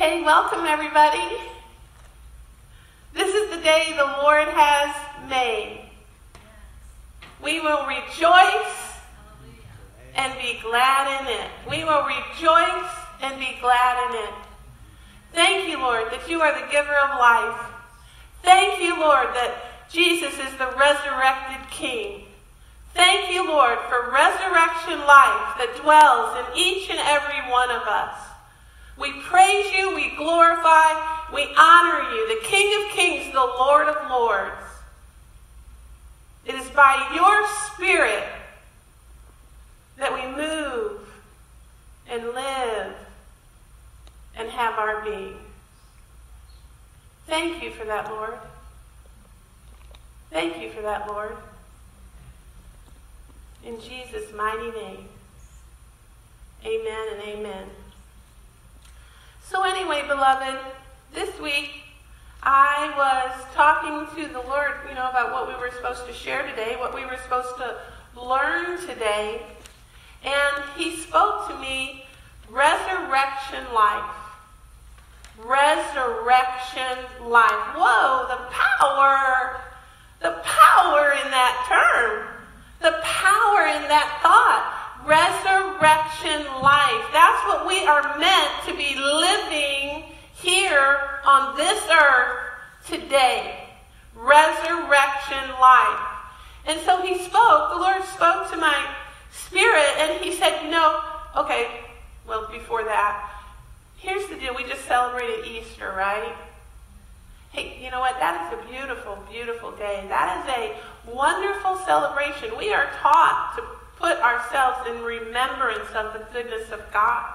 Okay, welcome everybody. This is the day the Lord has made. We will rejoice and be glad in it. We will rejoice and be glad in it. Thank you, Lord, that you are the giver of life. Thank you, Lord, that Jesus is the resurrected King. Thank you, Lord, for resurrection life that dwells in each and every one of us. We praise you, we glorify, we honor you, the King of kings, the Lord of lords. It is by your Spirit that we move and live and have our being. Thank you for that, Lord. Thank you for that, Lord. In Jesus' mighty name. Amen and amen. So, anyway, beloved, this week I was talking to the Lord, you know, about what we were supposed to share today, what we were supposed to learn today. And He spoke to me resurrection life. Resurrection life. Whoa, the power, the power in that term. The power in that thought. Resurrection life. That's what we are meant to be living here on this earth today. Resurrection life. And so he spoke, the Lord spoke to my spirit, and he said, You know, okay, well, before that, here's the deal. We just celebrated Easter, right? Hey, you know what? That is a beautiful, beautiful day. That is a wonderful celebration. We are taught to put ourselves in remembrance of the goodness of God.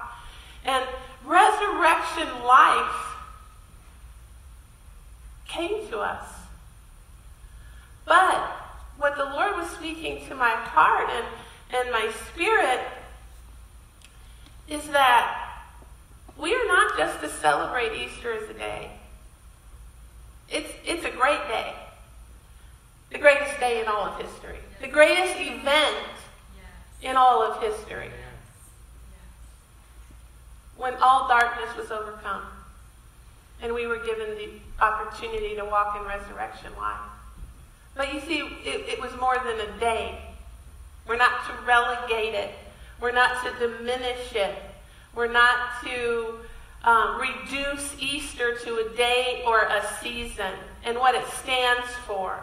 And resurrection life came to us. But what the Lord was speaking to my heart and, and my spirit is that we are not just to celebrate Easter as a day. It's, it's a great day. The greatest day in all of history. The greatest event in all of history. When all darkness was overcome and we were given the opportunity to walk in resurrection life. But you see, it, it was more than a day. We're not to relegate it. We're not to diminish it. We're not to um, reduce Easter to a day or a season and what it stands for.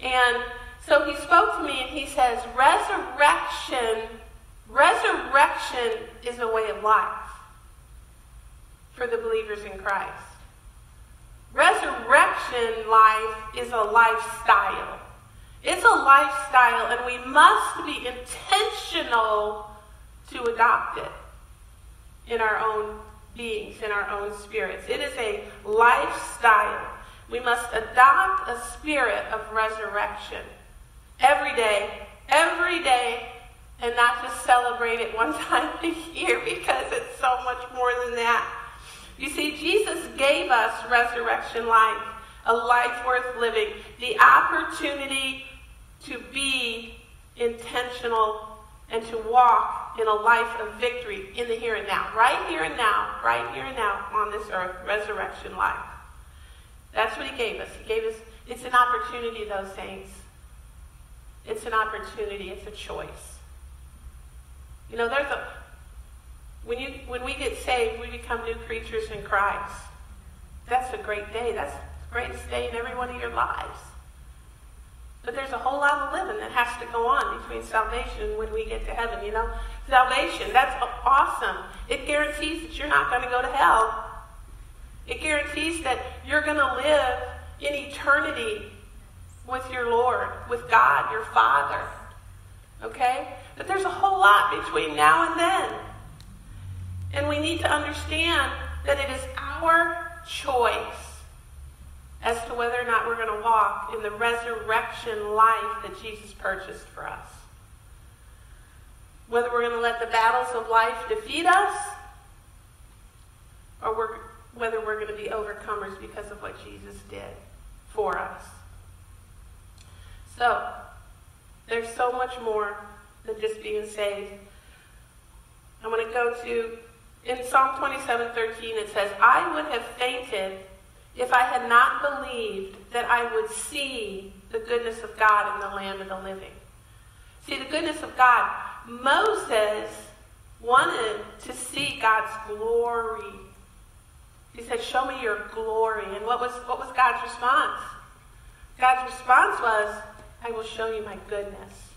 And so he spoke to me and he says, resurrection, resurrection is a way of life for the believers in Christ. Resurrection life is a lifestyle. It's a lifestyle, and we must be intentional to adopt it in our own beings, in our own spirits. It is a lifestyle. We must adopt a spirit of resurrection every day, every day, and not just celebrate it one time a year because it's so much more than that. You see, Jesus gave us resurrection life, a life worth living, the opportunity to be intentional and to walk in a life of victory in the here and now. Right here and now, right here and now on this earth, resurrection life. That's what he gave us. He gave us, it's an opportunity, those saints. It's an opportunity, it's a choice. You know, there's a, when, you, when we get saved, we become new creatures in Christ. That's a great day. That's the greatest day in every one of your lives. But there's a whole lot of living that has to go on between salvation and when we get to heaven, you know? Salvation, that's awesome. It guarantees that you're not going to go to hell. It guarantees that you're going to live in eternity with your Lord, with God, your Father. Okay? But there's a whole lot between now and then. And we need to understand that it is our choice as to whether or not we're going to walk in the resurrection life that Jesus purchased for us. Whether we're going to let the battles of life defeat us, or we're, whether we're going to be overcomers because of what Jesus did for us. So, there's so much more than just being saved. I want to go to In Psalm 27 13, it says, I would have fainted if I had not believed that I would see the goodness of God in the land of the living. See, the goodness of God. Moses wanted to see God's glory. He said, Show me your glory. And what was, what was God's response? God's response was, I will show you my goodness.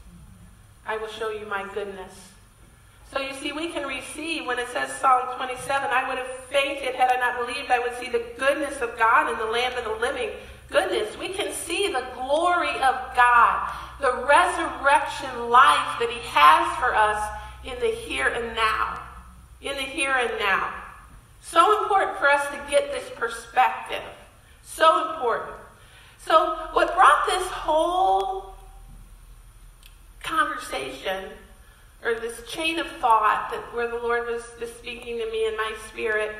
I will show you my goodness. So you see, we can receive, when it says Psalm 27, I would have fainted had I not believed I would see the goodness of God in the land of the living. Goodness, we can see the glory of God, the resurrection life that He has for us in the here and now. In the here and now. So important for us to get this perspective. So important. So, what brought this whole conversation or this chain of thought that where the Lord was just speaking to me in my spirit.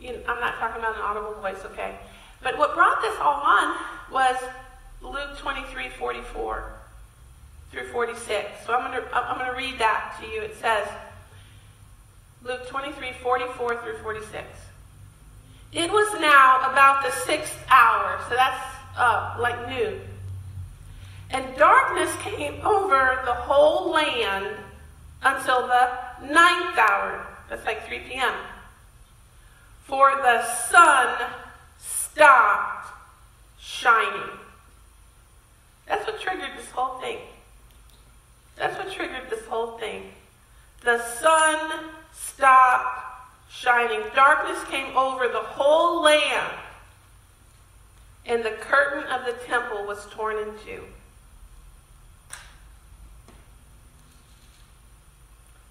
You know, I'm not talking about an audible voice, okay? But what brought this all on was Luke 23, 44 through 46. So I'm going to I'm going to read that to you. It says, Luke 23, 44 through 46. It was now about the sixth hour, so that's uh, like noon. And darkness came over the whole land until the ninth hour. That's like 3 p.m. For the sun stopped shining. That's what triggered this whole thing. That's what triggered this whole thing. The sun stopped shining. Darkness came over the whole land, and the curtain of the temple was torn in two.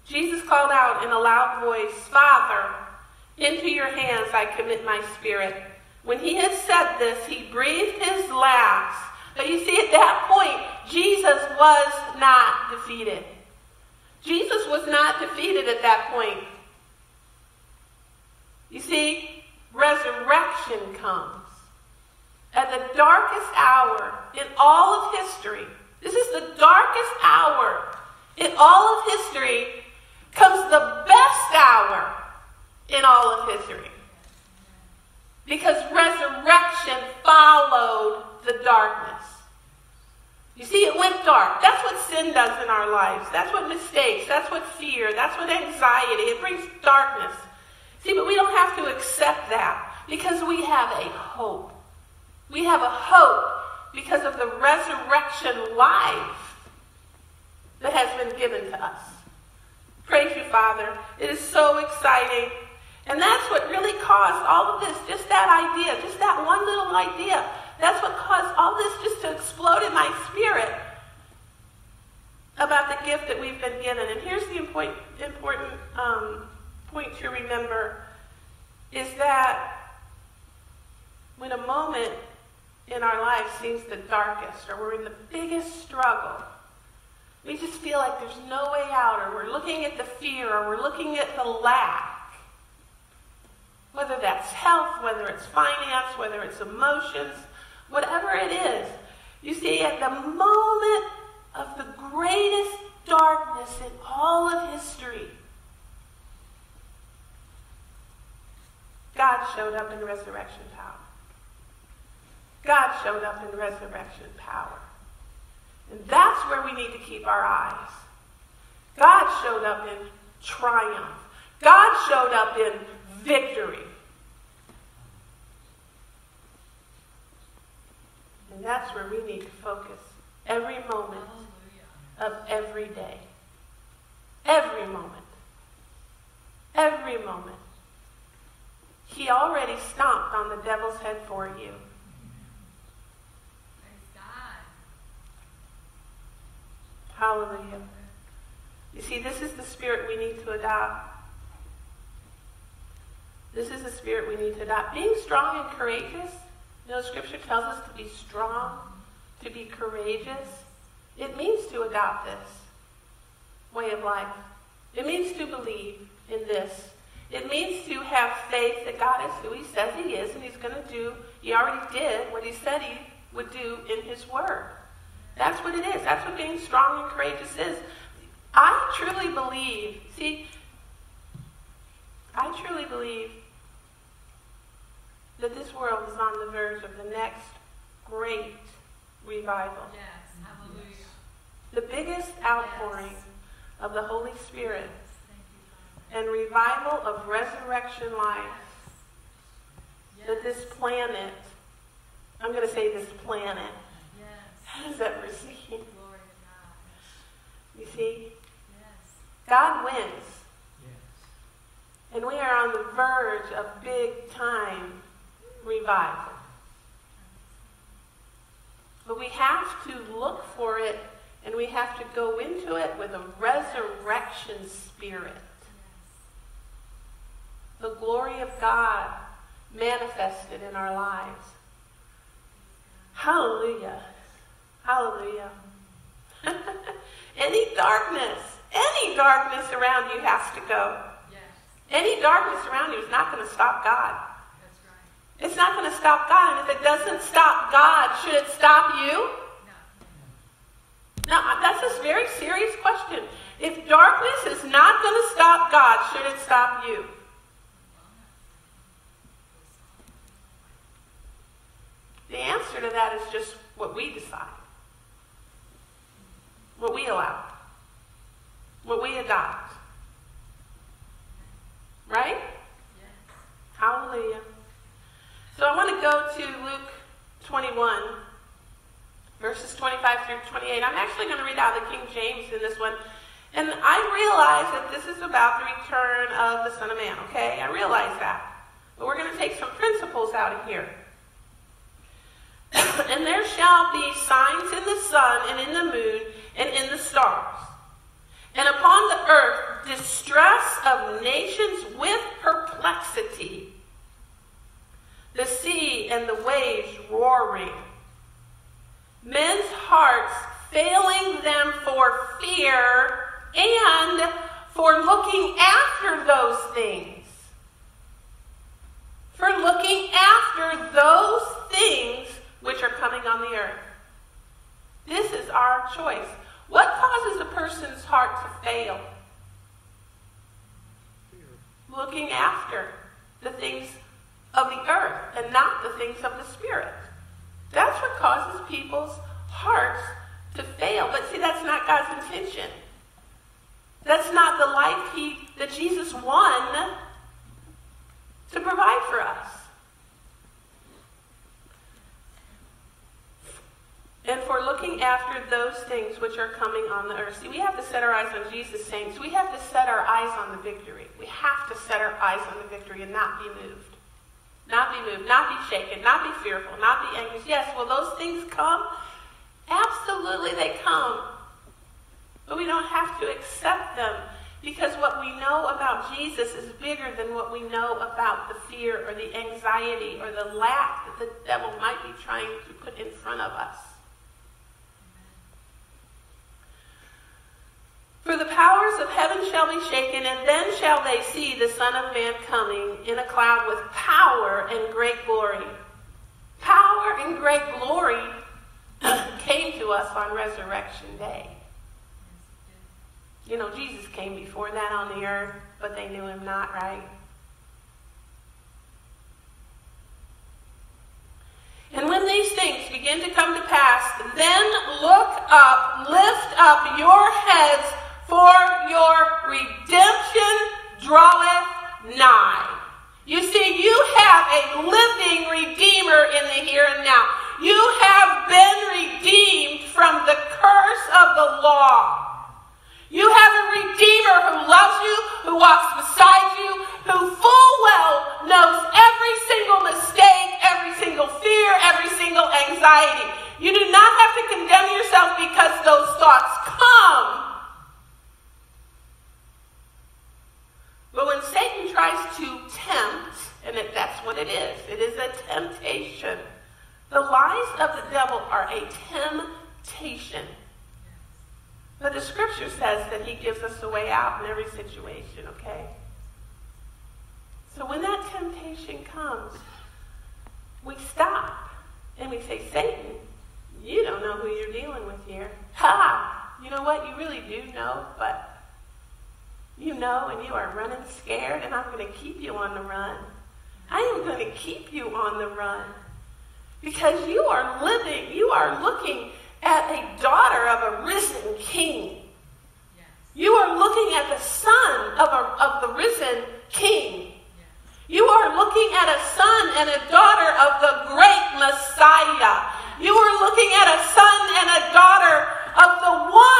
Jesus called out in a loud voice, Father, into your hands I commit my spirit. When he had said this, he breathed his last. But you see, at that point, Jesus was not defeated. Jesus was not defeated at that point. You see, resurrection comes at the darkest hour in all of history. This is the darkest hour in all of history comes the best hour in all of history. Because resurrection followed the darkness. You see, it went dark. That's what sin does in our lives. That's what mistakes, that's what fear, that's what anxiety. It brings darkness. See, but we don't have to accept that because we have a hope. We have a hope because of the resurrection life that has been given to us. Praise you, Father. It is so exciting. And that's what really caused all of this, just that idea, just that one little idea. That's what caused all this just to explode in my spirit about the gift that we've been given. And here's the important, um, point to remember is that when a moment in our life seems the darkest or we're in the biggest struggle, we just feel like there's no way out, or we're looking at the fear, or we're looking at the lack. Whether that's health, whether it's finance, whether it's emotions, whatever it is. You see, at the moment of the greatest darkness in all of history, God showed up in resurrection power. God showed up in resurrection power. And that's where we need to keep our eyes. God showed up in triumph. God showed up in victory. And that's where we need to focus every moment of every day. Every moment. Every moment. He already stomped on the devil's head for you. Hallelujah. You see, this is the spirit we need to adopt. This is the spirit we need to adopt. Being strong and courageous, you know, Scripture tells us to be strong, to be courageous. It means to adopt this way of life. It means to believe in this. It means to have faith that God is who He says He is, and He's going to do, He already did what He said He would do in His Word. That's what it is. That's what being strong and courageous is. I truly believe, see, I truly believe that this world is on the verge of the next great revival. Yes. Hallelujah. The biggest outpouring Yes. of the Holy Spirit and revival of resurrection life that this planet, I'm going to say this planet, Yes. has ever seen. Glory to You see, Yes. God wins. Yes. And we are on the verge of big time revival. But we have to look for it and we have to go into it with a resurrection spirit. The glory of God manifested in our lives. Hallelujah. Hallelujah. any darkness, any darkness around you has to go. Yes. Any darkness around you is not going to stop God. That's right. It's not going to stop God. And if it doesn't stop God, should it stop you? No. Now, that's a very serious question. If darkness is not going to stop God, should it stop you? The answer to that is just what we decide, what we allow, what we adopt. Right? Yes. Hallelujah. So I want to go to Luke 21, verses 25 through 28. I'm actually going to read out the King James in this one. And I realize that this is about the return of the Son of Man, okay? I realize that. But we're going to take some principles out of here. and there shall be signs in the sun and in the moon and in the stars. And upon the earth, distress of nations with perplexity. The sea and the waves roaring. Men's hearts failing them for fear and for looking after those things. For looking after those things which are coming on the earth. This is our choice. What causes a person's heart to fail? Looking after the things of the earth and not the things of the spirit. That's what causes people's hearts to fail. But see, that's not God's intention. That's not the life he, that Jesus won to provide for us. And for after those things which are coming on the earth. See, we have to set our eyes on Jesus, saints. We have to set our eyes on the victory. We have to set our eyes on the victory and not be moved. Not be moved, not be shaken, not be fearful, not be anxious. Yes, will those things come? Absolutely, they come. But we don't have to accept them because what we know about Jesus is bigger than what we know about the fear or the anxiety or the lack that the devil might be trying to put in front of us. For the powers of heaven shall be shaken, and then shall they see the Son of Man coming in a cloud with power and great glory. Power and great glory came to us on Resurrection Day. You know, Jesus came before that on the earth, but they knew him not, right? And when these things begin to come to pass, then look up, lift up your heads, for your redemption draweth nigh. You see, you have a living Redeemer in the here and now. You have been redeemed from the curse of the law. You have a Redeemer who loves you, who walks beside you, who full well knows every single mistake, every single fear, every single anxiety. You do not have to condemn yourself because those thoughts come. But when Satan tries to tempt, and that's what it is, it is a temptation. The lies of the devil are a temptation. But the scripture says that he gives us a way out in every situation, okay? So when that temptation comes, we stop and we say, Satan, you don't know who you're dealing with here. Ha! You know what? You really do know, but you know and you are running scared, and I'm going to keep you on the run. I am going to keep you on the run. Because you are living, you are looking at a daughter of a risen king. Yes. You are looking at the son of, a, of the risen king. Yes. You are looking at a son and a daughter of the great Messiah. You are looking at a son and a daughter of the one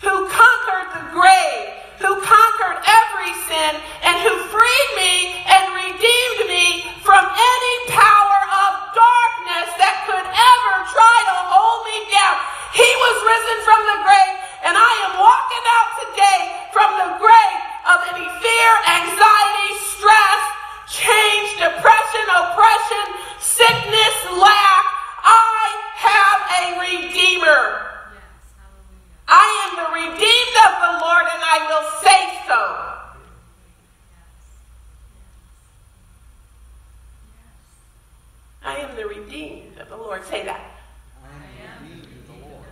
who conquered the grave, who conquered every sin, and who freed me and redeemed me from any power of darkness that could ever try to hold me down. He was risen from the grave, and I am walking out today from the grave of any fear, anxiety, stress, change, depression, oppression, sickness, lack. I have a redeemer. I am the redeemed of the Lord, and I will say so. I am the redeemed of the Lord. Say that. I am the Lord.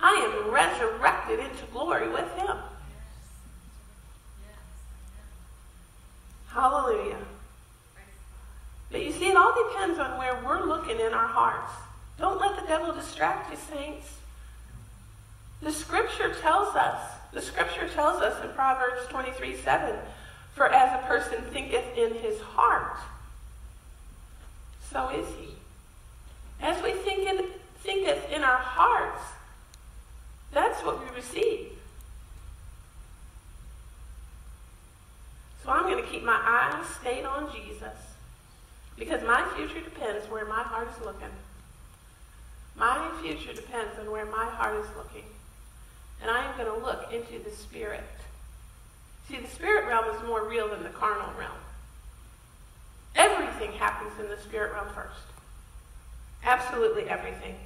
I am resurrected into glory with him. Hallelujah. But you see, it all depends on where we're looking in our hearts. Don't let the devil distract you, saints. The scripture tells us, the scripture tells us in Proverbs 23 7, for as a person thinketh in his heart, so is he. As we think in, thinketh in our hearts, that's what we receive. So I'm going to keep my eyes stayed on Jesus because my future depends where my heart is looking. My future depends on where my heart is looking. And I am going to look into the spirit. See, the spirit realm is more real than the carnal realm. Everything happens in the spirit realm first. Absolutely everything.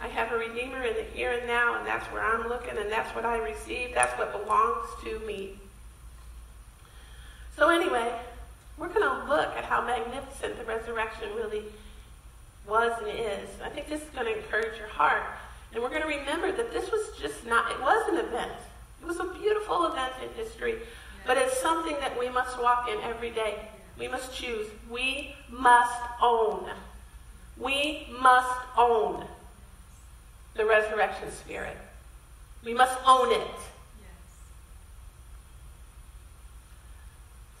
I have a Redeemer in the here and now, and that's where I'm looking, and that's what I receive. That's what belongs to me. So, anyway, we're going to look at how magnificent the resurrection really was and is. I think this is going to encourage your heart. And we're going to remember that this was just not, it was an event. It was a beautiful event in history, but it's something that we must walk in every day. We must choose. We must own. We must own the resurrection spirit. We must own it.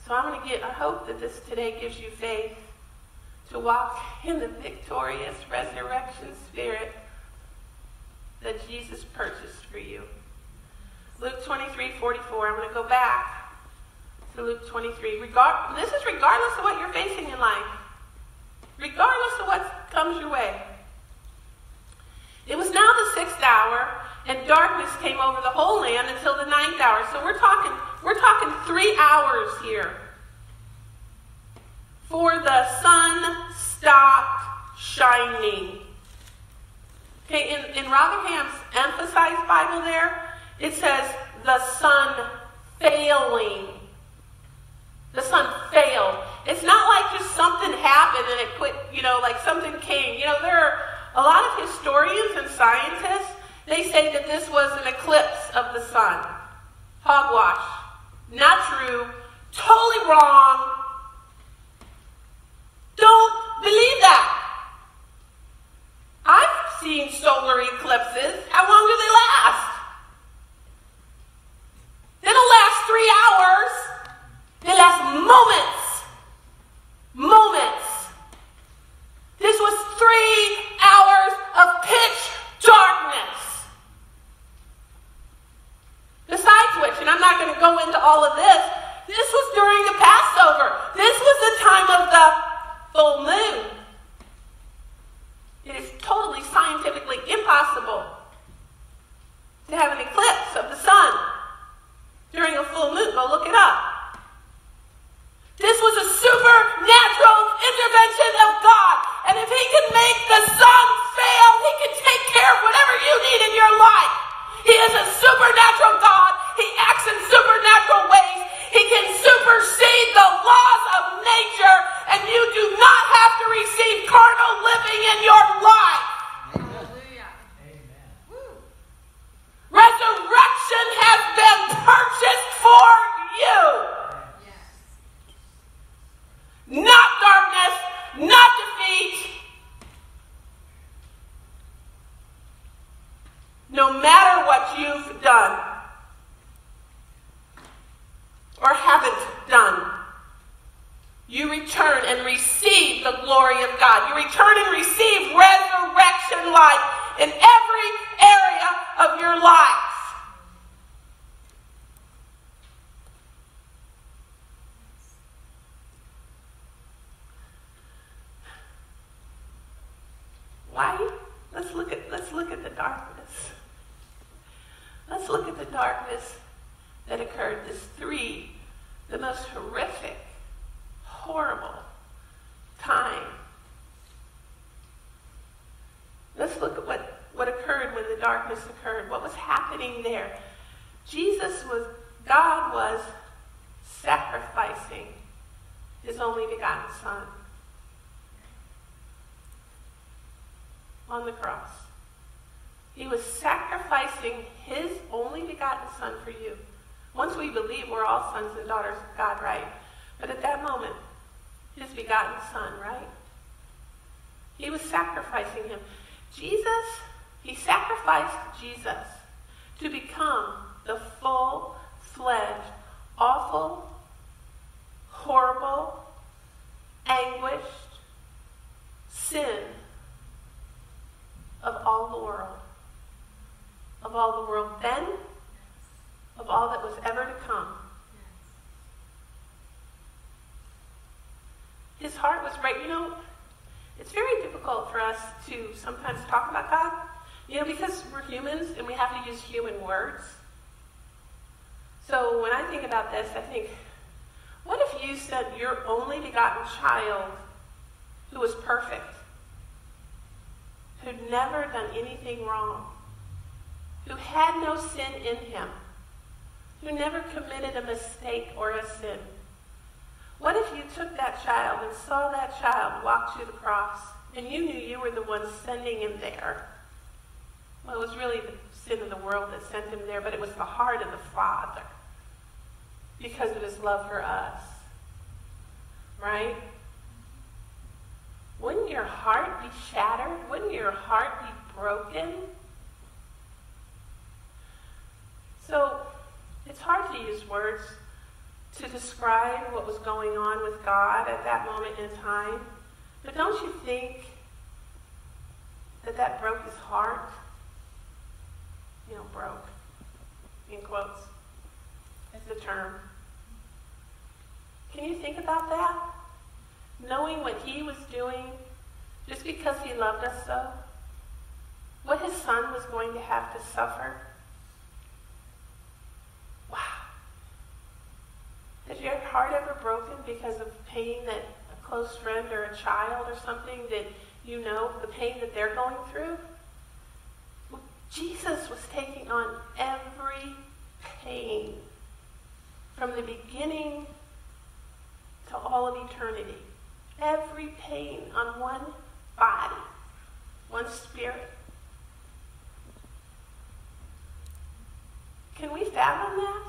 So I'm going to get, I hope that this today gives you faith to walk in the victorious resurrection spirit that Jesus purchased for you. Luke 23, 44. I'm going to go back to Luke 23. Regard, this is regardless of what you're facing in life. Regardless of what comes your way. It was now the sixth hour, and darkness came over the whole land until the ninth hour. So we're talking, we're talking three hours here. For the sun stopped shining. Okay, in, in Rotherham's emphasized Bible there, it says the sun failing. The sun failed. It's not like just something happened and it quit, you know, like something came. You know, there are a lot of historians and scientists, they say that this was an eclipse of the sun. Hogwash. Not true. Totally wrong. Don't believe that. I've seen solar eclipses. How long do they last? Occurred. What was happening there? Jesus was, God was sacrificing his only begotten Son on the cross. He was sacrificing his only begotten Son for you. Once we believe we're all sons and daughters of God, right? But at that moment, his begotten Son, right? He was sacrificing him. Jesus, he sacrificed Jesus to become the full fledged, awful, horrible, anguished sin of all the world. Of all the world then, of all that was ever to come. His heart was right. You know, it's very difficult for us to sometimes talk about God, you know, because we're humans and we have to use human words. So when I think about this, I think, what if you said your only begotten child who was perfect, who'd never done anything wrong, who had no sin in him, who never committed a mistake or a sin? What if you took that child and saw that child walk to the cross and you knew you were the one sending him there? Well, it was really the sin of the world that sent him there, but it was the heart of the Father because of his love for us. Right? Wouldn't your heart be shattered? Wouldn't your heart be broken? So, it's hard to use words to describe what was going on with God at that moment in time. But don't you think that that broke his heart? You know, broke, in quotes, is the term. Can you think about that? Knowing what he was doing just because he loved us so? What his son was going to have to suffer? Wow. Has your heart ever broken because of pain that a close friend or a child or something that you know, the pain that they're going through? Jesus was taking on every pain from the beginning to all of eternity. Every pain on one body, one spirit. Can we fathom that?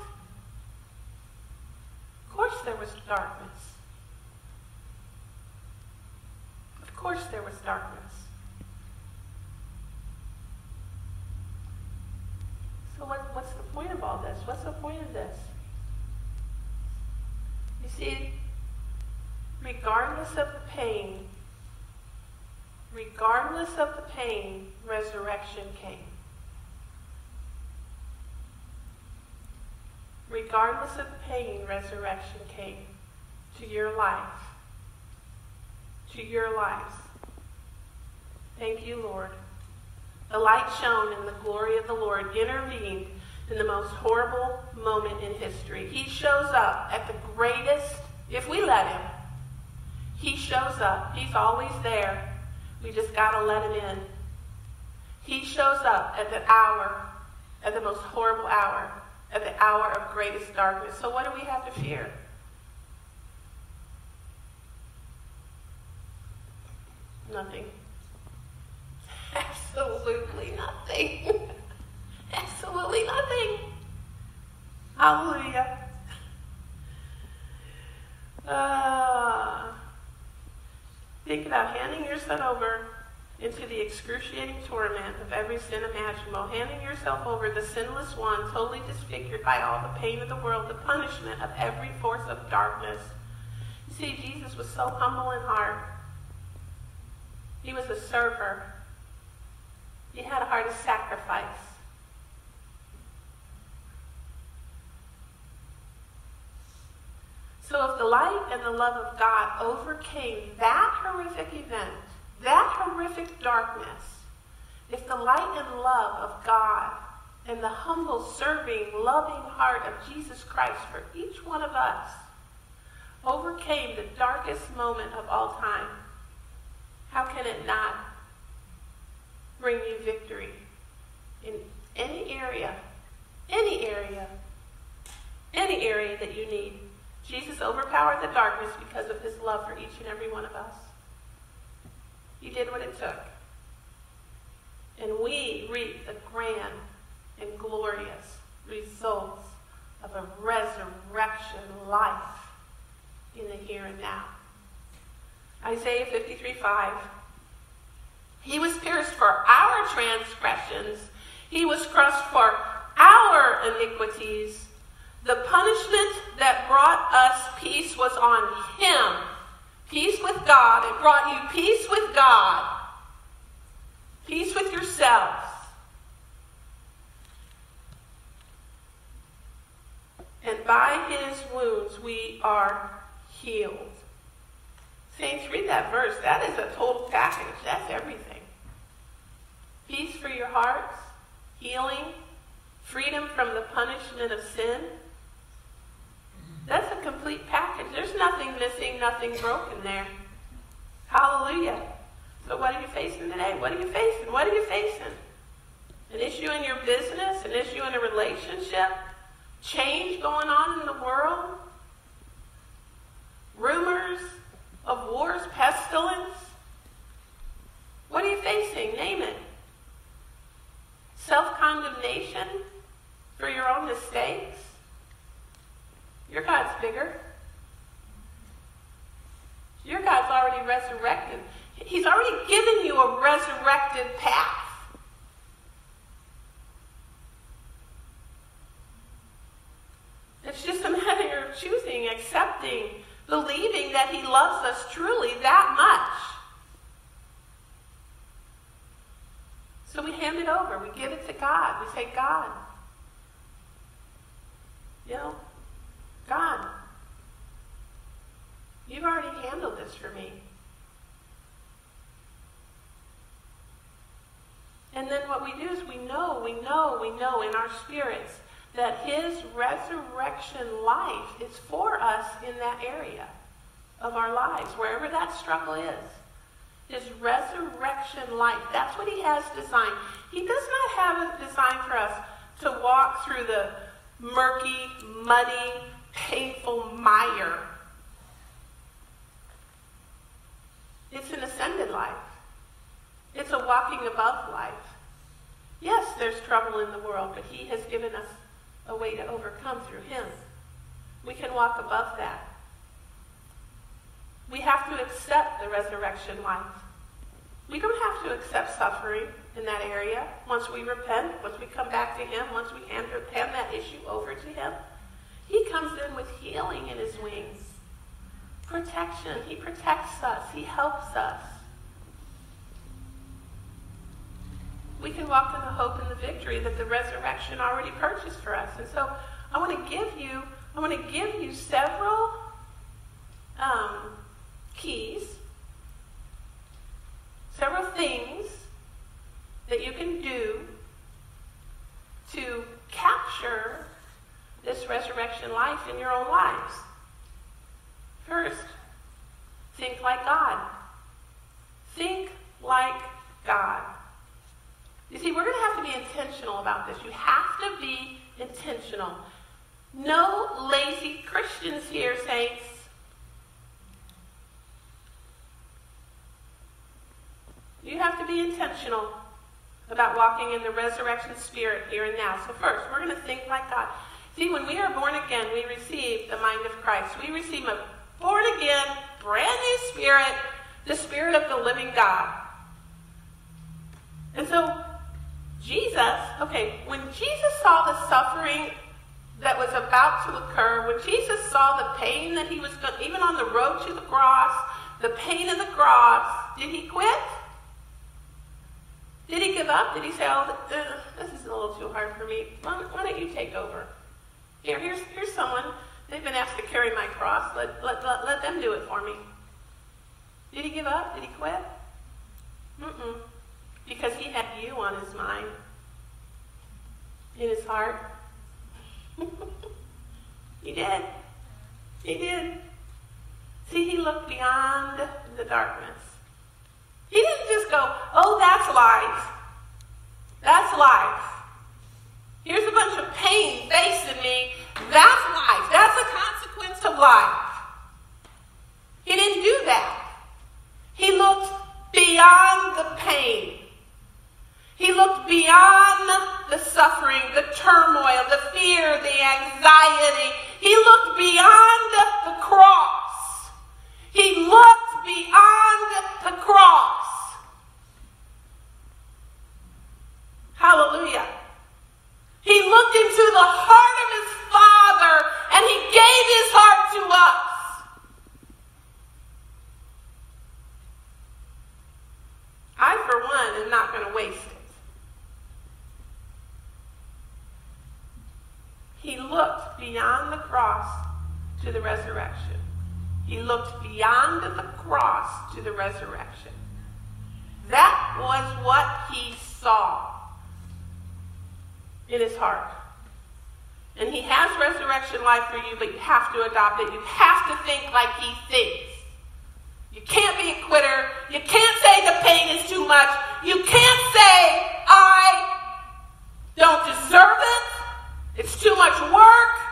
Of course there was darkness. Of course there was darkness. So what, what's the point of all this? What's the point of this? You see, regardless of the pain, regardless of the pain, resurrection came. Regardless of the pain, resurrection came to your life. To your lives. Thank you, Lord. The light shone and the glory of the Lord intervened in the most horrible moment in history. He shows up at the greatest, if we let him, he shows up. He's always there. We just got to let him in. He shows up at the hour, at the most horrible hour, at the hour of greatest darkness. So what do we have to fear? Nothing. Absolutely nothing. Absolutely nothing. Hallelujah. Uh, think about handing yourself over into the excruciating torment of every sin imaginable, handing yourself over the sinless one, totally disfigured by all the pain of the world, the punishment of every force of darkness. See, Jesus was so humble in heart. He was a server. He had a heart of sacrifice. So if the light and the love of God overcame that horrific event, that horrific darkness, if the light and love of God and the humble, serving, loving heart of Jesus Christ for each one of us overcame the darkest moment of all time, how can it not bring you victory in any area, any area, any area that you need? Jesus overpowered the darkness because of his love for each and every one of us. He did what it took. And we reap the grand and glorious results of a resurrection life in the here and now. Isaiah 53 5. He was pierced for our transgressions, he was crushed for our iniquities. The punishment that brought us peace was on him. Peace with God. It brought you peace with God, peace with yourselves. And by his wounds we are healed. Saints, read that verse. That is a total package. That's everything. Peace for your hearts, healing, freedom from the punishment of sin. That's a complete package. There's nothing missing, nothing broken there. Hallelujah. So, what are you facing today? What are you facing? What are you facing? An issue in your business? An issue in a relationship? Change going on in the world? Rumors of wars, pestilence? What are you facing? Name it. Self condemnation for your own mistakes? Your God's bigger. Your God's already resurrected. He's already given you a resurrected path. It's just a matter of choosing, accepting, believing that He loves us truly that much. So we hand it over. We give it to God. We say, God, you know, God, you've already handled this for me. And then what we do is we know, we know, we know in our spirits that his resurrection life is for us in that area of our lives, wherever that struggle is. His resurrection life. That's what he has designed. He does not have a design for us to walk through the murky, muddy, painful mire. It's an ascended life. It's a walking above life. Yes, there's trouble in the world, but He has given us a way to overcome through Him. We can walk above that. We have to accept the resurrection life. We don't have to accept suffering in that area. Once we repent, once we come back to Him, once we hand, hand that issue over to Him, He comes in with healing in His wings. Protection. He protects us. He helps us. We can walk in the hope and the victory that the resurrection already purchased for us. And so I want to give you, I want to give you several um, keys, several things that you can do to capture this resurrection life in your own lives. First, think like God. Think like God. You see, we're going to have to be intentional about this. You have to be intentional. No lazy Christians here, saints. You have to be intentional about walking in the resurrection spirit here and now. So, first, we're going to think like God. See, when we are born again, we receive the mind of Christ. We receive a born again, brand new spirit, the spirit of the living God. And so, Jesus, okay, when Jesus saw the suffering that was about to occur, when Jesus saw the pain that he was going, even on the road to the cross, the pain of the cross, did he quit? Did he give up? Did he say, "Oh, uh, this is a little too hard for me. Why, why don't you take over? Here, here's here's someone. They've been asked to carry my cross. Let let let, let them do it for me." Did he give up? Did he quit? Mm-mm. Because he had you on his mind, in his heart. he did. He did. See, he looked beyond the darkness. He didn't just go, oh, that's life. That's life. Here's a bunch of pain facing me. That's life. That's a consequence of life. He didn't do that. He looked beyond the pain. He looked beyond the suffering, the turmoil, the fear, the anxiety. He looked beyond the cross. He looked beyond the cross. Hallelujah. He looked into the heart of his Father and he gave his heart to us. I, for one, am not going to waste it. He looked beyond the cross to the resurrection. He looked beyond the cross to the resurrection. That was what he saw in his heart. And he has resurrection life for you, but you have to adopt it. You have to think like he thinks. You can't be a quitter. You can't say the pain is too much. You can't say, I don't deserve it. It's too much work.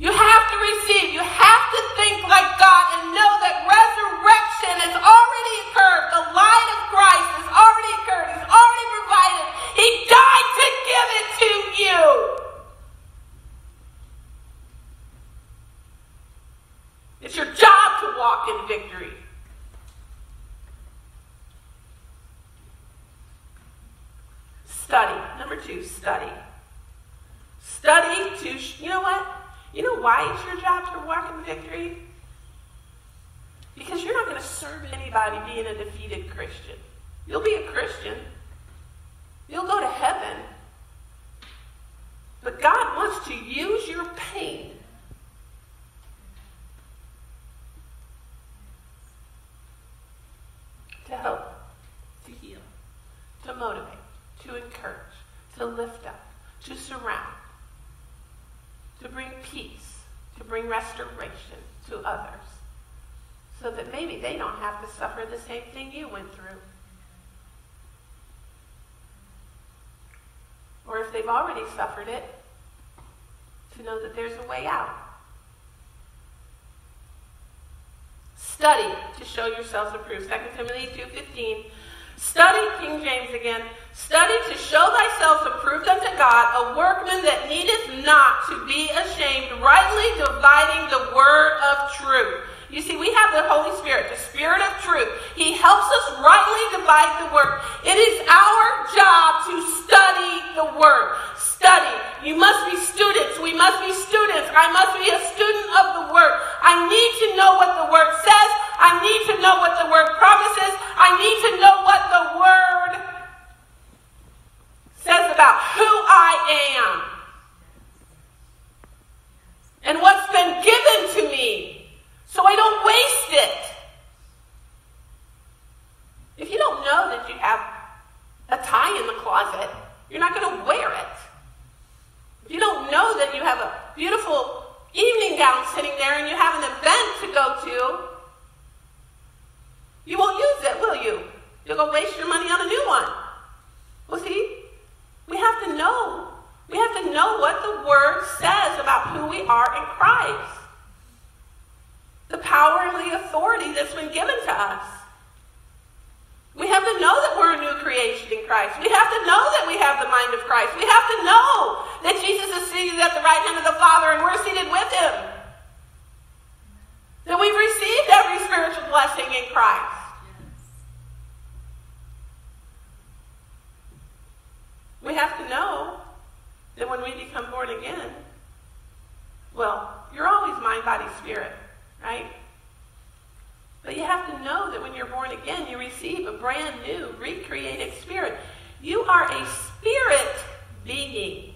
You have to receive. You have to think like God and know that resurrection has already occurred. The light of Christ has already occurred. He's already provided. He died to give it to you. It's your job to walk in victory. Study. Number two, study. Study to, you know what? You know why it's your job to walk in victory? Because you're not going to serve anybody being a defeated Christian. You'll be a Christian. You'll go to heaven. But God wants to use your pain to help, to heal, to motivate, to encourage, to lift up, to surround, to bring peace, to bring restoration to others, so that maybe they don't have to suffer the same thing you went through. Or if they've already suffered it, to know that there's a way out. Study to show yourselves approved. 2 Timothy 2.15. Study, King James again, study to show thyself approved unto God, a workman that needeth not to be ashamed, rightly dividing the word of truth. You see, we have the Holy Spirit, the Spirit of truth. He helps us rightly divide the word. It is our job to study the word. Study. You must be students. We must be students. I must be a student of the word. I need to know what the word says. I need to know what the word promises. I need to know what the word says about who I am and what's been given to me so I don't waste it. If you don't know that you have a tie in the closet, you're not going to wear it. If you don't know that you have a beautiful evening gown sitting there and you have an event to go to, you won't use it, will you? You'll go waste your money on a new one. Well, see, we have to know. We have to know what the Word says about who we are in Christ. The power and the authority that's been given to us. We have to know that we're a new creation in Christ. We have to know that we have the mind of Christ. We have to know that Jesus is seated at the right hand of the Father and we're seated with him. That we've received every spiritual blessing in Christ. We have to know that when we become born again, well, you're always mind, body, spirit, right? But you have to know that when you're born again, you receive a brand new, recreated spirit. You are a spirit being.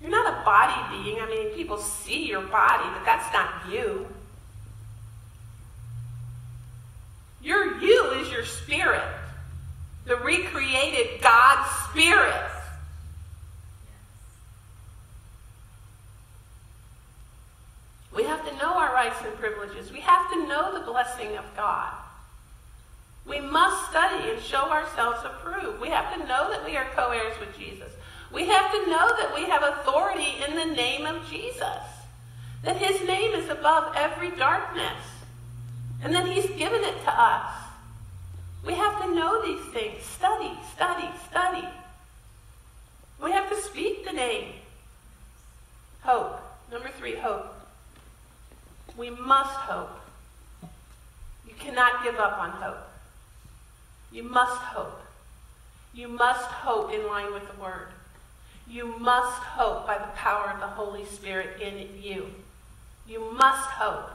You're not a body being. I mean, people see your body, but that's not you. Your you is your spirit the recreated God spirit. We have to know our rights and privileges. We have to know the blessing of God. We must study and show ourselves approved. We have to know that we are co heirs with Jesus. We have to know that we have authority in the name of Jesus, that his name is above every darkness, and that he's given it to us. We have to know these things. Study, study, study. We have to speak the name. Hope. Number three, hope. We must hope. You cannot give up on hope. You must hope. You must hope in line with the Word. You must hope by the power of the Holy Spirit in you. You must hope.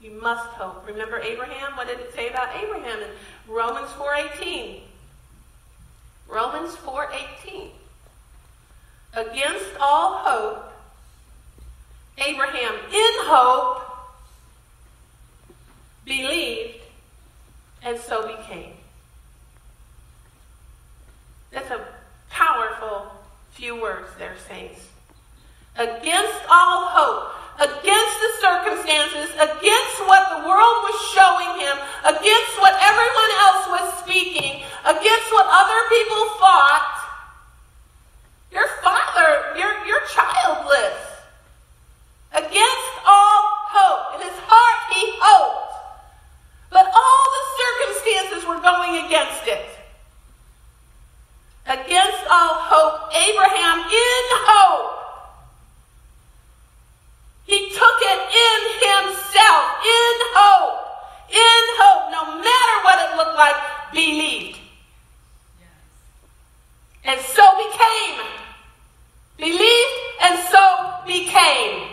You must hope. Remember Abraham? What did it say about Abraham in Romans 4:18? Romans 4:18. Against all hope, Abraham in hope believed and so became. That's a powerful few words there, saints. Against all hope, against the circumstances, against what the world was showing him, against what everyone else was speaking, against what other people thought, your father, you're, you're childless. Against all hope. In his heart, he hoped. But all the circumstances were going against it. Against all hope, Abraham, in hope, he took it in himself, in hope, in hope, no matter what it looked like, believed. And so became. Believed and so became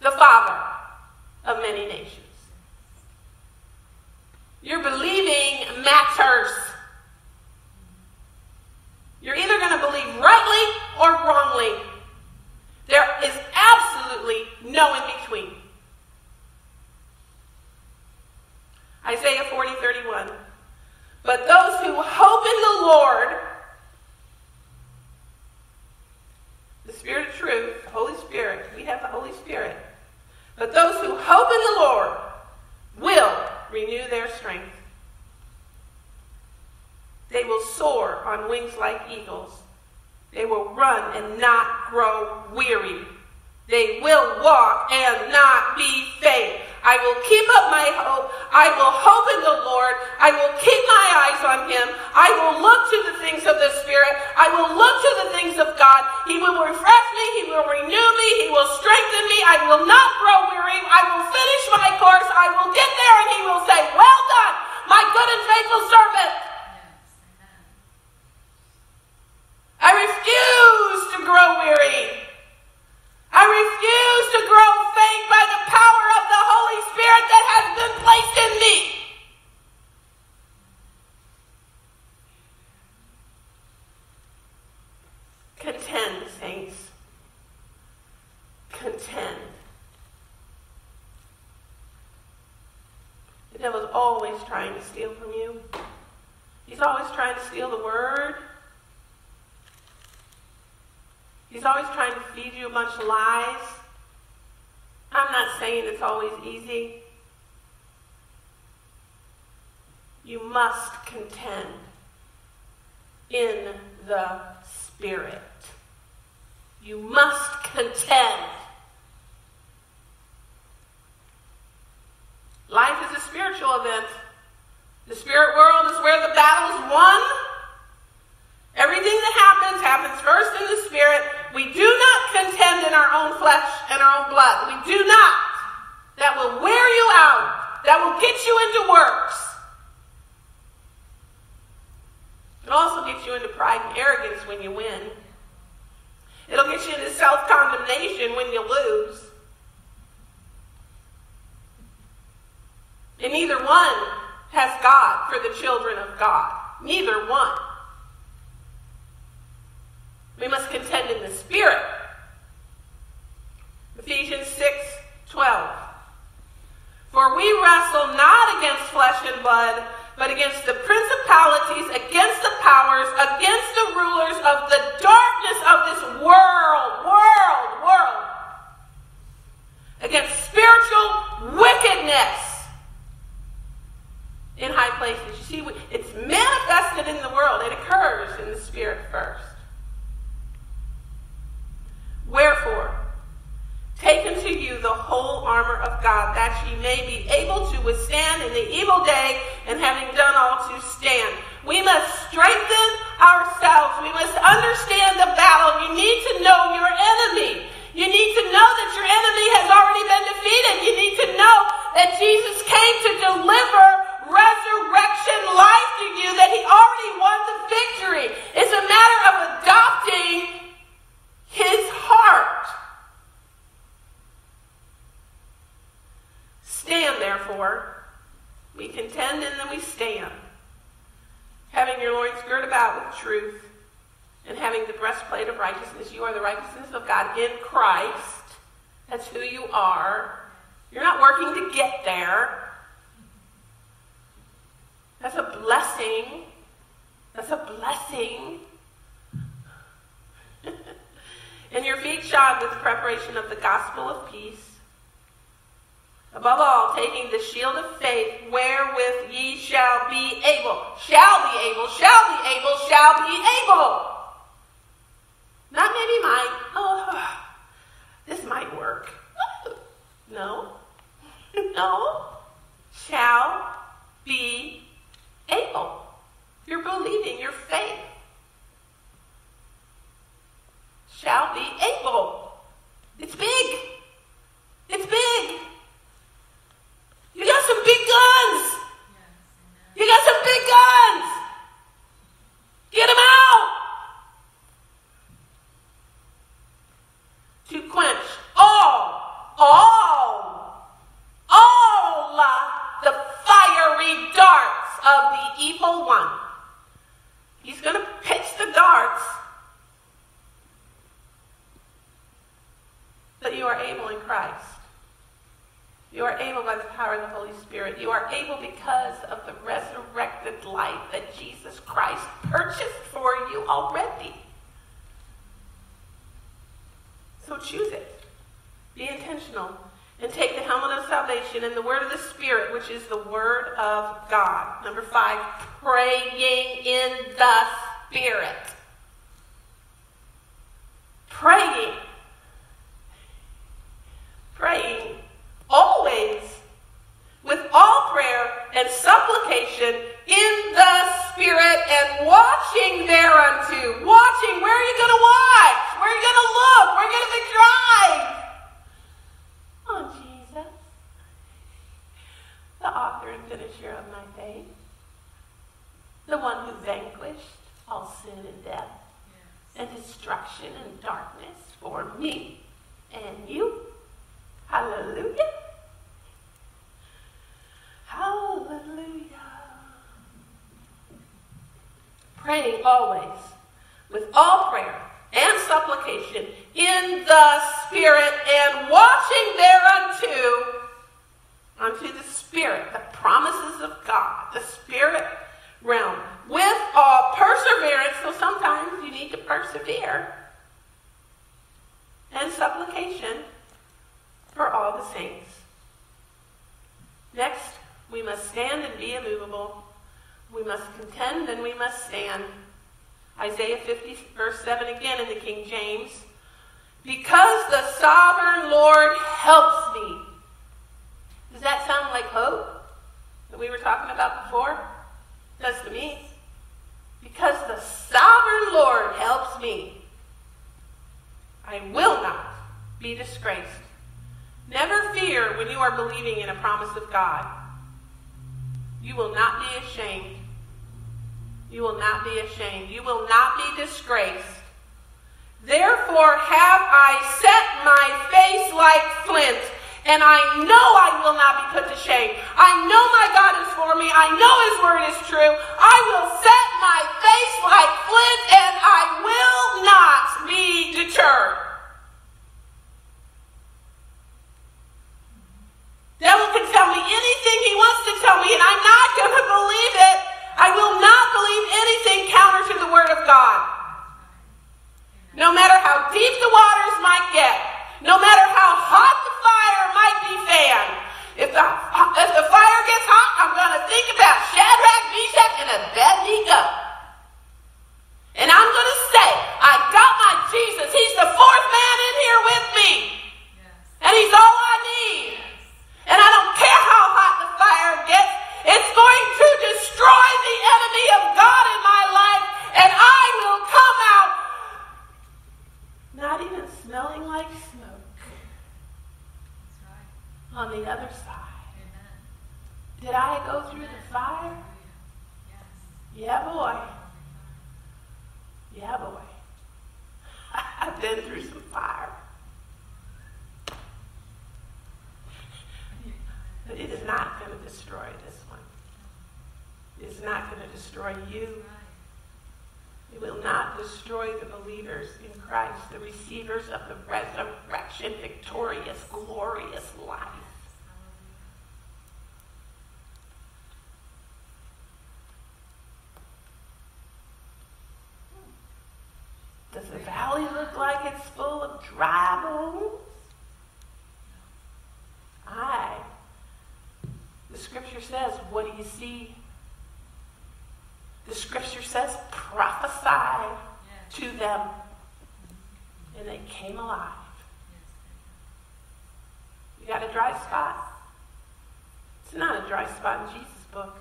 the father of many nations. Your believing matters. You're either going to believe rightly or wrongly. There is absolutely no in between. Isaiah 40, 31. But those who hope in the Lord, the Spirit of truth, the Holy Spirit, we have the Holy Spirit. But those who hope in the Lord will renew their strength. They will on wings like eagles. They will run and not grow weary. They will walk and not be faint. I will keep up my hope. I will hope in the Lord. I will keep my eyes on Him. I will look to the things of the Spirit. I will look to the things of God. He will refresh me. He will renew me. He will strengthen me. I will not grow weary. I will finish my course. I will get there and He will say, Well done, my good and faithful servant. Yes. Amen. I refuse to grow weary. I refuse to grow faint by the power of the Holy Spirit that has been placed in me. Contend, saints. Contend. The devil's always trying to steal from you. He's always trying to steal the word. He's always trying to feed you a bunch of lies. I'm not saying it's always easy. You must contend in the Spirit. You must contend. Life is a spiritual event. The spirit world is where the battle is won. Everything that happens happens first in the spirit. We do not contend in our own flesh and our own blood. We do not. That will wear you out. That will get you into works. It also gets you into pride and arrogance when you win. It'll get you into self condemnation when you lose. And neither one has God for the children of God. Neither one. We must contend in the Spirit. Ephesians 6 12. For we wrestle not against flesh and blood, but against the principalities, against the powers, against the rulers of the darkness of this world, world, world, against spiritual wickedness in high places. You see, it's manifested in the world, it occurs in the spirit first. Wherefore, take unto you the whole armor of God, that ye may be able to withstand in the evil day, and having done all to stand. We must strengthen ourselves. We must understand the battle. You need to know your enemy. You need to know that your enemy has already been defeated. You need to know that Jesus came to deliver resurrection life to you, that he already won the victory. It's a matter of adopting his heart. Stand, therefore. We contend and then we stand. Having your loins girt about with truth, and having the breastplate of righteousness. You are the righteousness of God in Christ. That's who you are. You're not working to get there. That's a blessing. That's a blessing. and your feet shod with preparation of the gospel of peace. Above all, taking the shield of faith, wherewith ye shall be able, shall be able, shall be able, shall be able. Not maybe might. Oh, this might work. No. No. Shall be able. You're believing your faith. Shall be able. It's big. It's big. You got some big guns. You got some big guns. Get them out. To quench all, all, all the fiery darts of the evil one. He's going to pitch the darts. But you are able in Christ. You are able by the power of the Holy Spirit. You are able because of the resurrected life that Jesus Christ purchased for you already. So choose it. Be intentional. And take the helmet of salvation and the word of the Spirit, which is the word of God. Number five, praying in the Spirit. Praying. Praying always with all prayer and supplication in the Spirit and watching thereunto. Watching. Where are you going to watch? Where are you going to look? Where are you going to drive? On Jesus, the author and finisher of my faith, the one who vanquished all sin and death and destruction and darkness for me and you. Hallelujah. Hallelujah. Praying always with all prayer and supplication in the Spirit and watching thereunto unto the Spirit, the promises of God, the Spirit realm, with all perseverance. So sometimes you need to persevere and supplication for all the saints. Next, we must stand and be immovable. We must contend and we must stand. Isaiah 50, verse 7 again in the King James. Because the sovereign Lord helps me. Does that sound like hope that we were talking about before? It does to me. Because the sovereign Lord helps me, I will not be disgraced. Never fear when you are believing in a promise of God. You will not be ashamed. You will not be ashamed. You will not be disgraced. Therefore have I set my face like flint, and I know I will not be put to shame. I know my God is for me. I know his word is true. I will set my face like flint, and I will not be deterred. Devil can tell me anything he wants to tell me, and I'm not going to believe it. I will not believe anything counter to the word of God. No matter how deep the waters might get, no matter how hot the fire might be fanned, if the, if the fire gets hot, I'm going to think about Shadrach, Meshach, and Abednego. And I'm going to say, I got my Jesus. He's the fourth man in here with me. Yes. And he's all I need. And I don't care how hot the fire gets. It's going to destroy the enemy of God in my life. And I will come out not even smelling like smoke. Right. On the other side. Amen. Did I go through Amen. the fire? Yes. Yeah, boy. Yeah, boy. I've been through some fire. But it is not going to destroy this one. It's not going to destroy you. It will not destroy the believers in Christ, the receivers of the resurrection, victorious, glorious life. Does the valley look like it's full of dry bones? I. The scripture says, what do you see the scripture says, prophesy to them. And they came alive. You got a dry spot? It's not a dry spot in Jesus' book.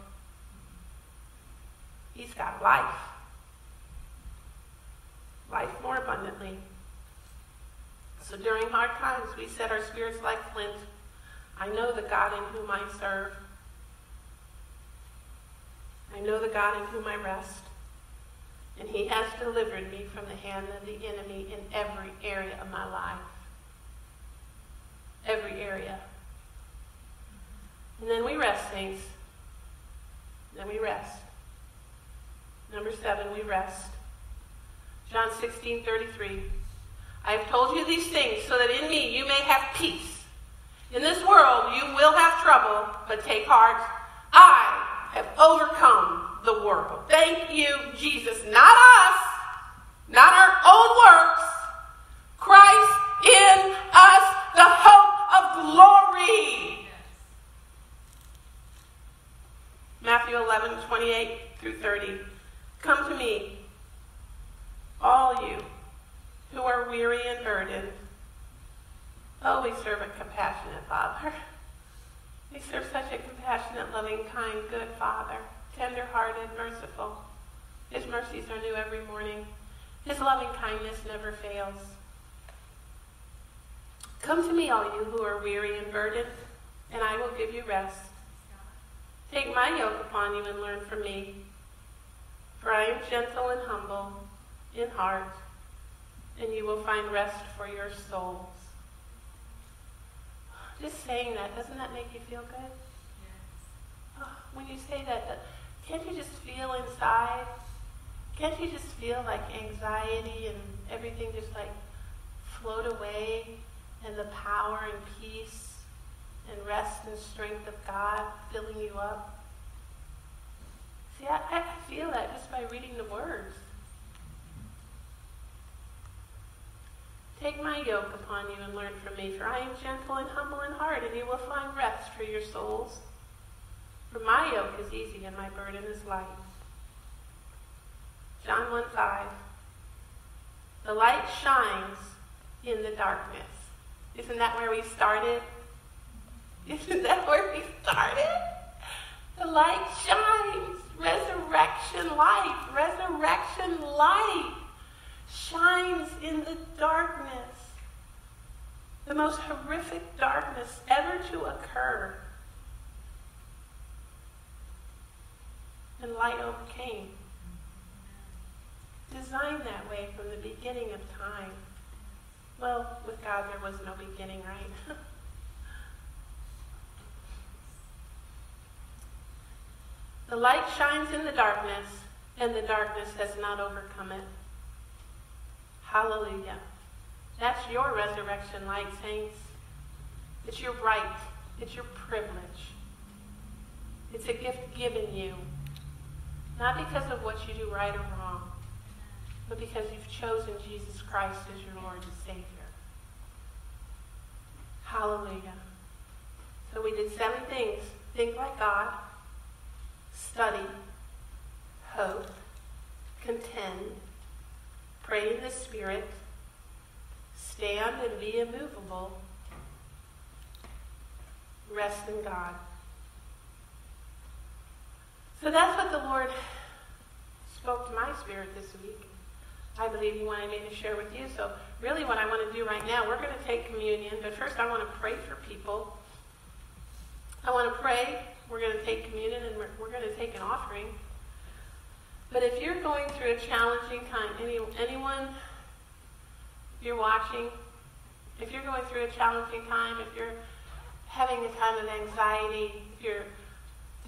He's got life. Life more abundantly. So during hard times, we set our spirits like flint. I know the God in whom I serve. I know the God in whom I rest, and he has delivered me from the hand of the enemy in every area of my life. Every area. And then we rest, saints. Then we rest. Number seven, we rest. John 16, 33. I have told you these things so that in me you may have peace. In this world you will have trouble, but take heart. I have overcome the world. Thank you, Jesus. Not us, not our own works. Christ in us, the hope of glory. Matthew 11, 28 through 30. Come to me, all you who are weary and burdened. Oh, we serve a compassionate Father. We serve such a compassionate, loving, kind, good Father, tender-hearted, merciful. His mercies are new every morning. His loving kindness never fails. Come to me, all you who are weary and burdened, and I will give you rest. Take my yoke upon you and learn from me, for I am gentle and humble in heart, and you will find rest for your souls. Just saying that, doesn't that make you feel good? Yes. Oh, when you say that, can't you just feel inside? Can't you just feel like anxiety and everything just like float away and the power and peace and rest and strength of God filling you up? See, I, I feel that just by reading the words. Take my yoke upon you and learn from me, for I am gentle and humble in heart, and you will find rest for your souls. For my yoke is easy and my burden is light. John 1 5. The light shines in the darkness. Isn't that where we started? Isn't that where we started? The light shines. Resurrection light. Resurrection light shines in the darkness. The most horrific darkness ever to occur. And light overcame. designed that way from the beginning of time. Well, with God, there was no beginning, right? the light shines in the darkness, and the darkness has not overcome it. Hallelujah. That's your resurrection light, saints. It's your right. It's your privilege. It's a gift given you. Not because of what you do right or wrong, but because you've chosen Jesus Christ as your Lord and Savior. Hallelujah. So we did seven things. Think like God, study, hope, contend, pray in the Spirit, stand and be immovable, rest in God. So that's what the Lord spoke to my spirit this week. I believe He wanted me to share with you. So, really, what I want to do right now, we're going to take communion, but first I want to pray for people. I want to pray. We're going to take communion and we're, we're going to take an offering. But if you're going through a challenging time, any, anyone you're watching, if you're going through a challenging time, if you're having a time of anxiety, if you're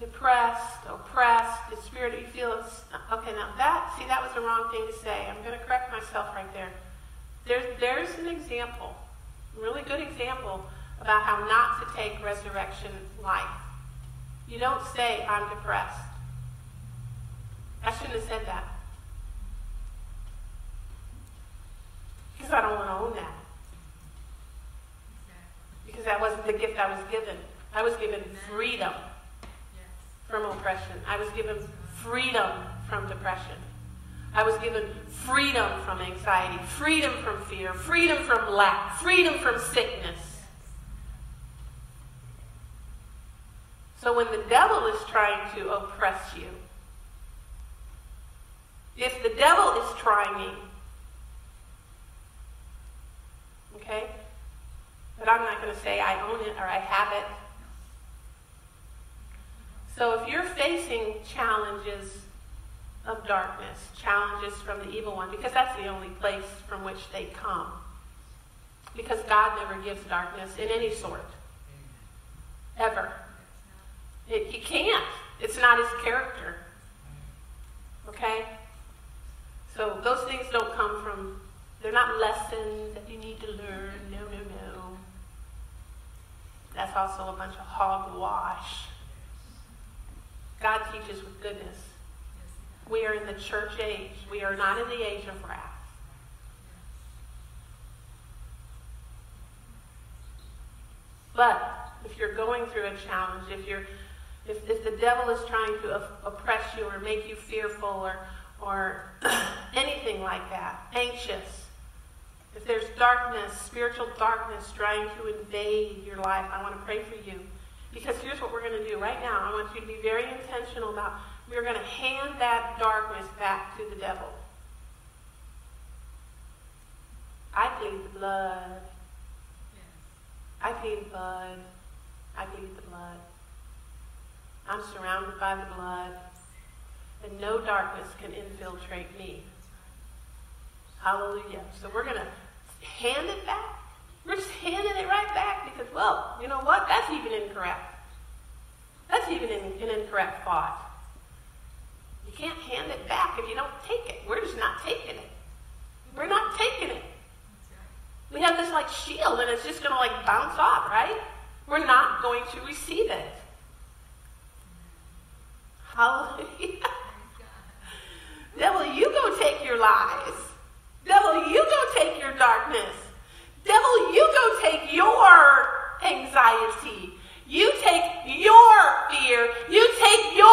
depressed, oppressed, the spirit you feel okay, now that, see, that was the wrong thing to say. I'm going to correct myself right there. There's, there's an example, really good example about how not to take resurrection life. You don't say, I'm depressed. I shouldn't have said that. Because I don't want to own that. Because that wasn't the gift I was given. I was given freedom from oppression. I was given freedom from depression. I was given freedom from anxiety, freedom from fear, freedom from lack, freedom from sickness. So when the devil is trying to oppress you, if the devil is trying, me, okay, but I'm not going to say I own it or I have it. So if you're facing challenges of darkness, challenges from the evil one, because that's the only place from which they come. Because God never gives darkness in any sort. Ever. It, he can't. It's not his character. Okay? So those things don't come from, they're not lessons that you need to learn. No, no, no. That's also a bunch of hogwash. God teaches with goodness. We are in the church age. We are not in the age of wrath. But if you're going through a challenge, if you're if, if the devil is trying to oppress you or make you fearful or or anything like that, anxious, if there's darkness, spiritual darkness trying to invade your life, I want to pray for you. Because here's what we're going to do right now. I want you to be very intentional about we're going to hand that darkness back to the devil. I plead the blood. I plead the blood. I plead the blood. I'm surrounded by the blood, and no darkness can infiltrate me. Hallelujah. So we're going to hand it back we're just handing it right back because, well, you know what? That's even incorrect. That's even an, incorrect thought. You can't hand it back if you don't take it. We're just not taking it. We're not taking it. We have this like shield and it's just going to like bounce off, right? We're not going to receive it. Hallelujah. Devil, you go take your lies. Devil, you go take your darkness. Devil, you go take your anxiety. You take your fear. You take your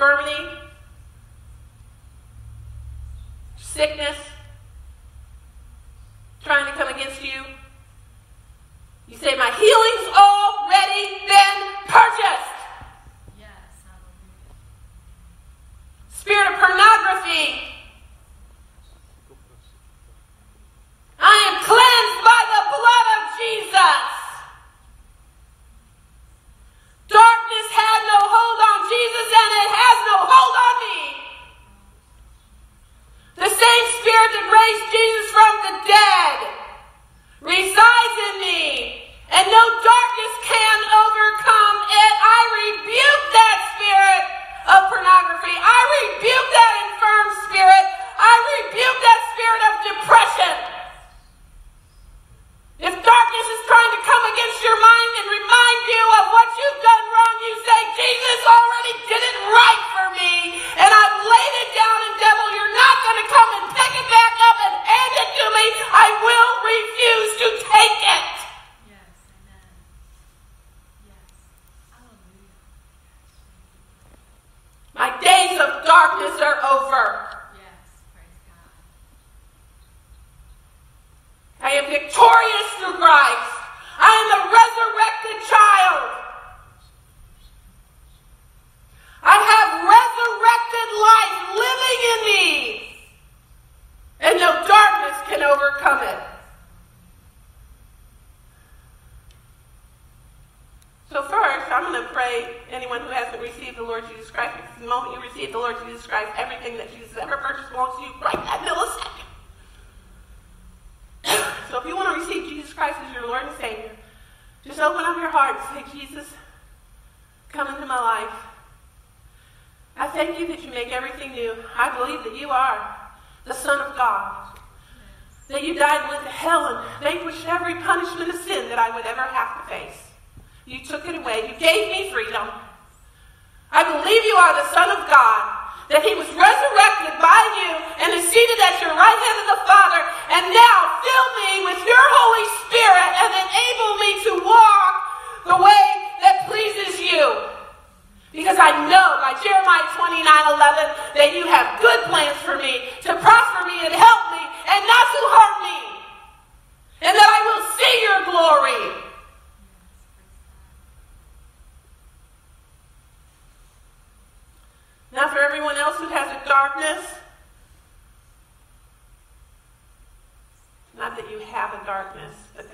firmly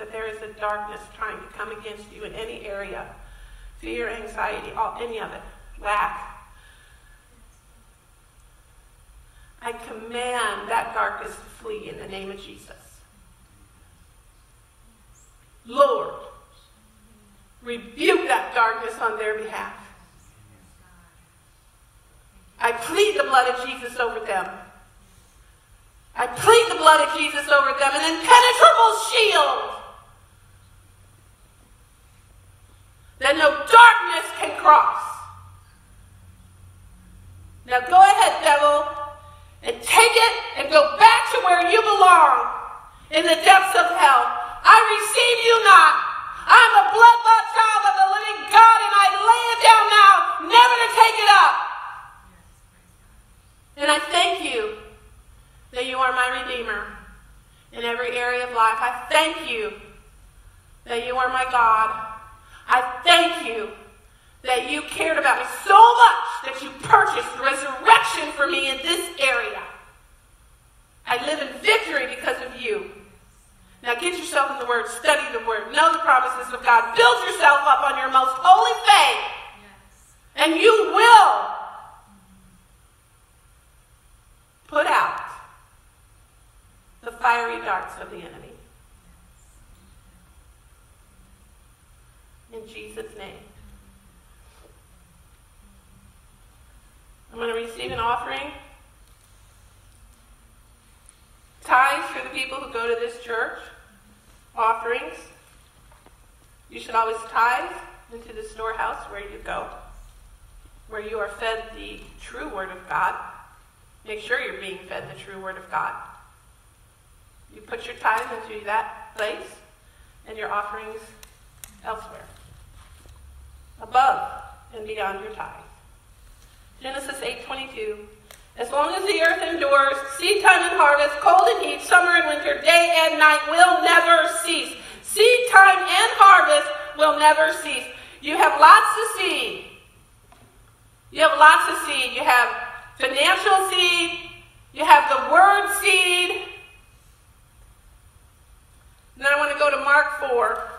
that there is a darkness trying to come against you in any area fear, anxiety, all, any of it, lack. I command that darkness to flee in the name of Jesus. Lord, rebuke that darkness on their behalf. I plead the blood of Jesus over them. I plead the blood of Jesus over them, an impenetrable shield that no darkness can cross. Now go ahead, devil, and take it and go back to where you belong in the depths of hell. I receive you not. I'm a bloodless child of the living God, and I lay it down now, never to take it up. And I thank you that you are my Redeemer in every area of life. I thank you that you are my God I thank you that you cared about me so much that you purchased resurrection for me in this area. I live in victory because of you. Now get yourself in the Word, study the Word, know the promises of God, build yourself up on your most holy faith, and you will put out the fiery darts of the enemy. In Jesus' name. I'm going to receive an offering. Tithes for the people who go to this church. Offerings. You should always tithe into the storehouse where you go, where you are fed the true Word of God. Make sure you're being fed the true Word of God. You put your tithe into that place and your offerings elsewhere, above and beyond your tithe. Genesis 8:22. As long as the earth endures, seed time and harvest, cold and heat, summer and winter, day and night will never cease. Seed time and harvest will never cease. You have lots of seed. You have lots of seed. You have financial seed. You have the word seed. then I want to go to Mark 4.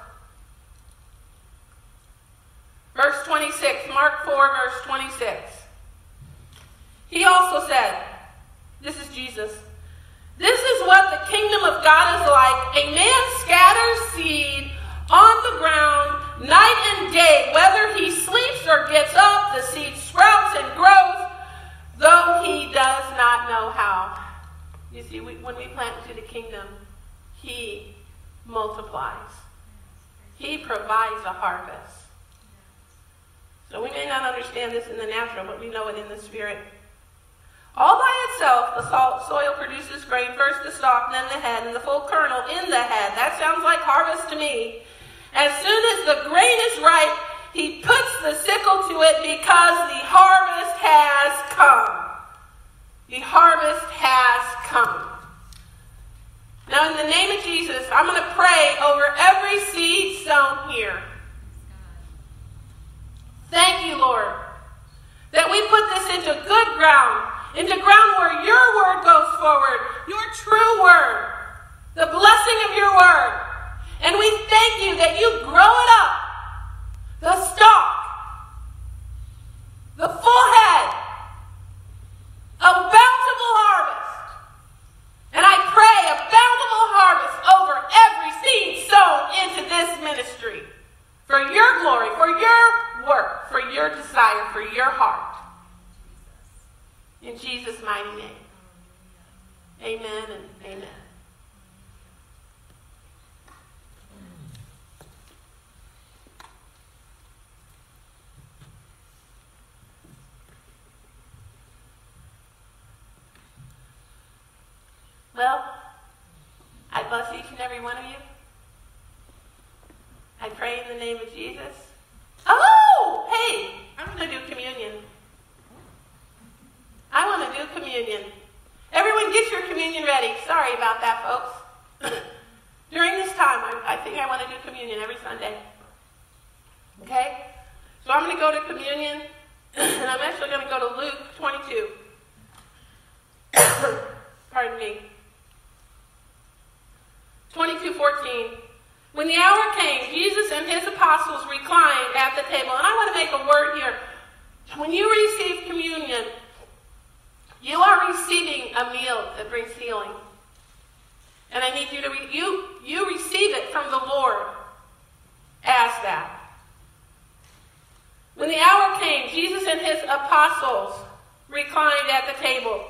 Verse 26. Mark 4, verse 26. He also said, This is Jesus. This is what the kingdom of God is like. A man scatters seed on the ground night and day. Whether he sleeps or gets up, the seed sprouts and grows, though he does not know how. You see, we, when we plant into the kingdom, he multiplies. He provides a harvest. So we may not understand this in the natural, but we know it in the spirit. All by itself, the salt soil produces grain, first the stalk, then the head, and the full kernel in the head. That sounds like harvest to me. As soon as the grain is ripe, he puts the sickle to it because the harvest has come. The harvest has come. Now, in the name of Jesus, I'm going to pray over every seed sown here. Thank you, Lord, that we put this into good ground into ground where your word goes forward, your true word, the blessing of your word. And we thank you that you grow it up, the stalk, the full head, a bountiful harvest. And I pray a bountiful harvest over every seed sown into this ministry for your glory, for your work, for your desire, for your heart. In Jesus' mighty name. Amen and amen. Well, I bless each and every one of you. I pray in the name of Jesus. Oh, hey, I'm going to do communion. I want to do communion. Everyone get your communion ready. Sorry about that, folks. During this time, I, I think I want to do communion every Sunday. Okay? So I'm going to go to communion, and I'm actually going to go to Luke 22. Pardon me. 22:14. When the hour came, Jesus and his apostles reclined at the table. And I want to make a word here. When you receive communion, you are receiving a meal that brings healing. And I need you to, re- you, you receive it from the Lord as that. When the hour came, Jesus and his apostles reclined at the table.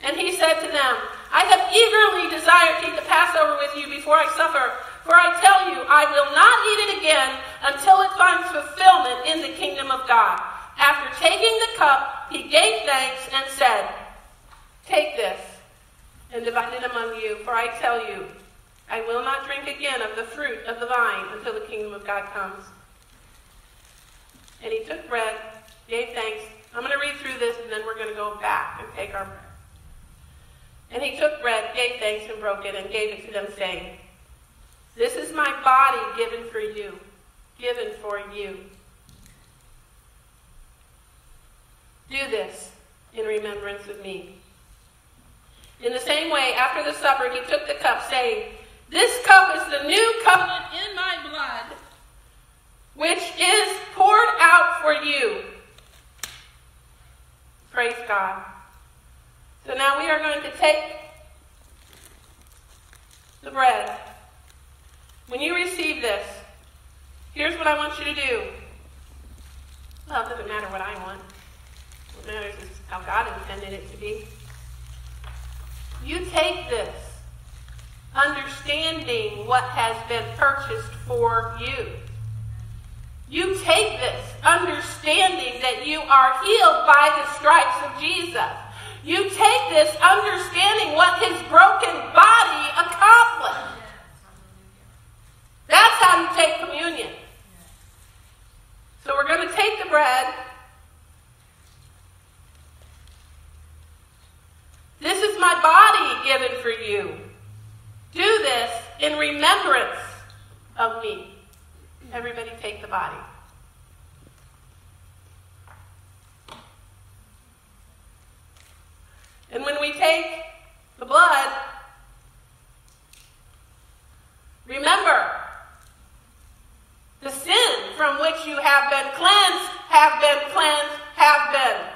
And he said to them, I have eagerly desired to eat the Passover with you before I suffer. For I tell you, I will not eat it again until it finds fulfillment in the kingdom of God. After taking the cup, he gave thanks and said, Take this and divide it among you, for I tell you, I will not drink again of the fruit of the vine until the kingdom of God comes. And he took bread, gave thanks. I'm going to read through this, and then we're going to go back and take our bread. And he took bread, gave thanks, and broke it, and gave it to them, saying, This is my body given for you, given for you. Do this in remembrance of me. In the same way, after the supper, he took the cup, saying, This cup is the new covenant in my blood, which is poured out for you. Praise God. So now we are going to take the bread. When you receive this, here's what I you to do. It doesn't matter what I want. What matters is how God intended it to be. You take this, understanding what has been purchased for you. You take this, understanding that you are healed by the stripes of Jesus. You take this, understanding what his broken body accomplished. Yes. Hallelujah. That's how you take communion. Yes. So we're going to take the bread. This is my body given for you. Do this in remembrance of me. Everybody take the body. And when we take the blood, remember the sin from which you have been cleansed, have been cleansed, have been.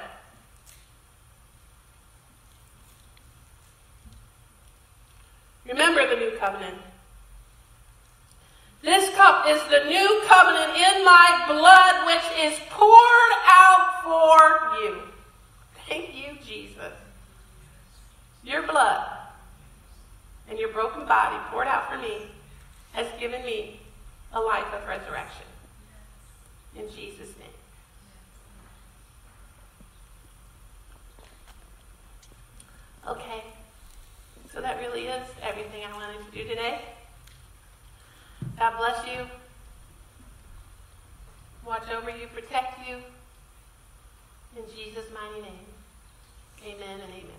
Remember the new covenant. This cup is the new covenant in my blood, which is poured out for you. Thank you, Jesus. Your blood and your broken body poured out for me has given me a life of resurrection. In Jesus' name. Okay. So that really is everything I wanted to do today. God bless you. Watch over you, protect you. In Jesus' mighty name. Amen and amen.